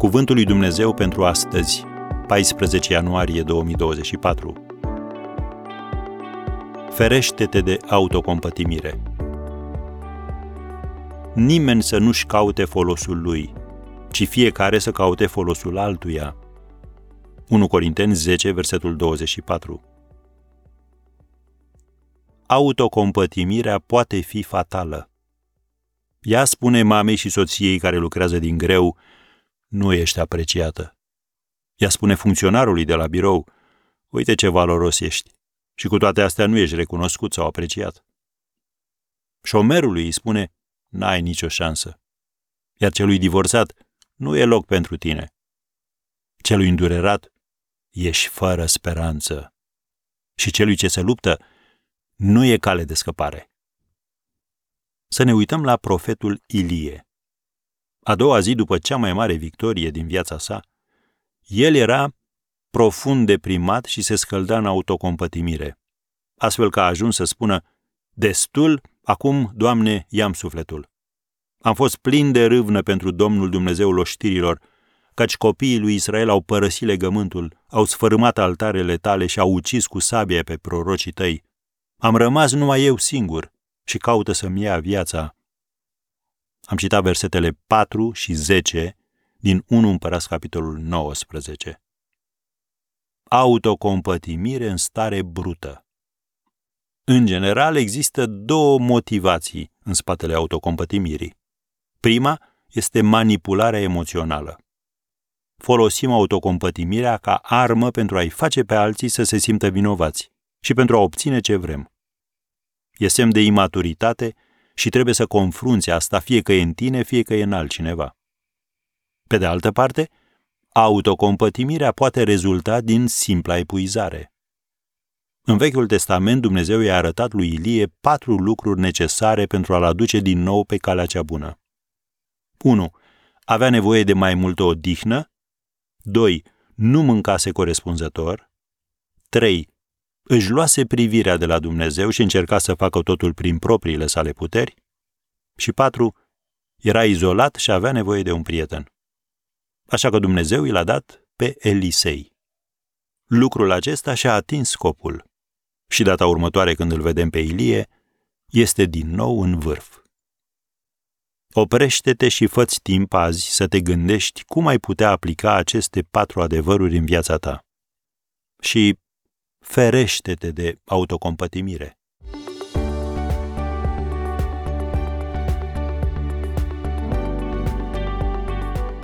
Cuvântul lui Dumnezeu pentru astăzi, 14 ianuarie 2024. Ferește-te de autocompătimire. Nimeni să nu-și caute folosul lui, ci fiecare să caute folosul altuia. 1 Corinteni 10, versetul 24. Autocompătimirea poate fi fatală. Ea spune mamei și soției care lucrează din greu, nu ești apreciată. Ea spune funcționarului de la birou, uite ce valoros ești. Și cu toate astea nu ești recunoscut sau apreciat. Șomerului îi spune, n-ai nicio șansă. Iar celui divorțat, nu e loc pentru tine. Celui îndurerat, ești fără speranță. Și celui ce se luptă, nu e cale de scăpare. Să ne uităm la profetul Ilie. A doua zi după cea mai mare victorie din viața sa, el era profund deprimat și se scălda în autocompătimire, astfel că a ajuns să spună, destul, acum, Doamne, i-am sufletul. Am fost plin de râvnă pentru Domnul Dumnezeul oștirilor, căci copiii lui Israel au părăsit legământul, au sfărâmat altarele tale și au ucis cu sabie pe prorocii tăi. Am rămas numai eu singur și caută să-mi ia viața. Am citat versetele 4 și 10 din 1 Împărați capitolul 19. Autocompătimire în stare brută. În general, există două motivații în spatele autocompătimirii. Prima este manipularea emoțională. Folosim autocompătimirea ca armă pentru a-i face pe alții să se simtă vinovați și pentru a obține ce vrem. E semn de imaturitate și trebuie să confrunți asta fie că e în tine, fie că e în altcineva. Pe de altă parte, autocompătimirea poate rezulta din simpla epuizare. În Vechiul Testament, Dumnezeu i-a arătat lui Ilie patru lucruri necesare pentru a-l aduce din nou pe calea cea bună. 1. Avea nevoie de mai multă odihnă. 2. Nu mâncase corespunzător. 3. Își luase privirea de la Dumnezeu și încerca să facă totul prin propriile sale puteri. Și 4. Era izolat și avea nevoie de un prieten. Așa că Dumnezeu i l-a dat pe Elisei. Lucrul acesta și-a atins scopul. Și data următoare când îl vedem pe Ilie, este din nou în vârf. Oprește-te și fă-ți timp azi să te gândești cum ai putea aplica aceste patru adevăruri în viața ta. Și ferește-te de autocompătimire.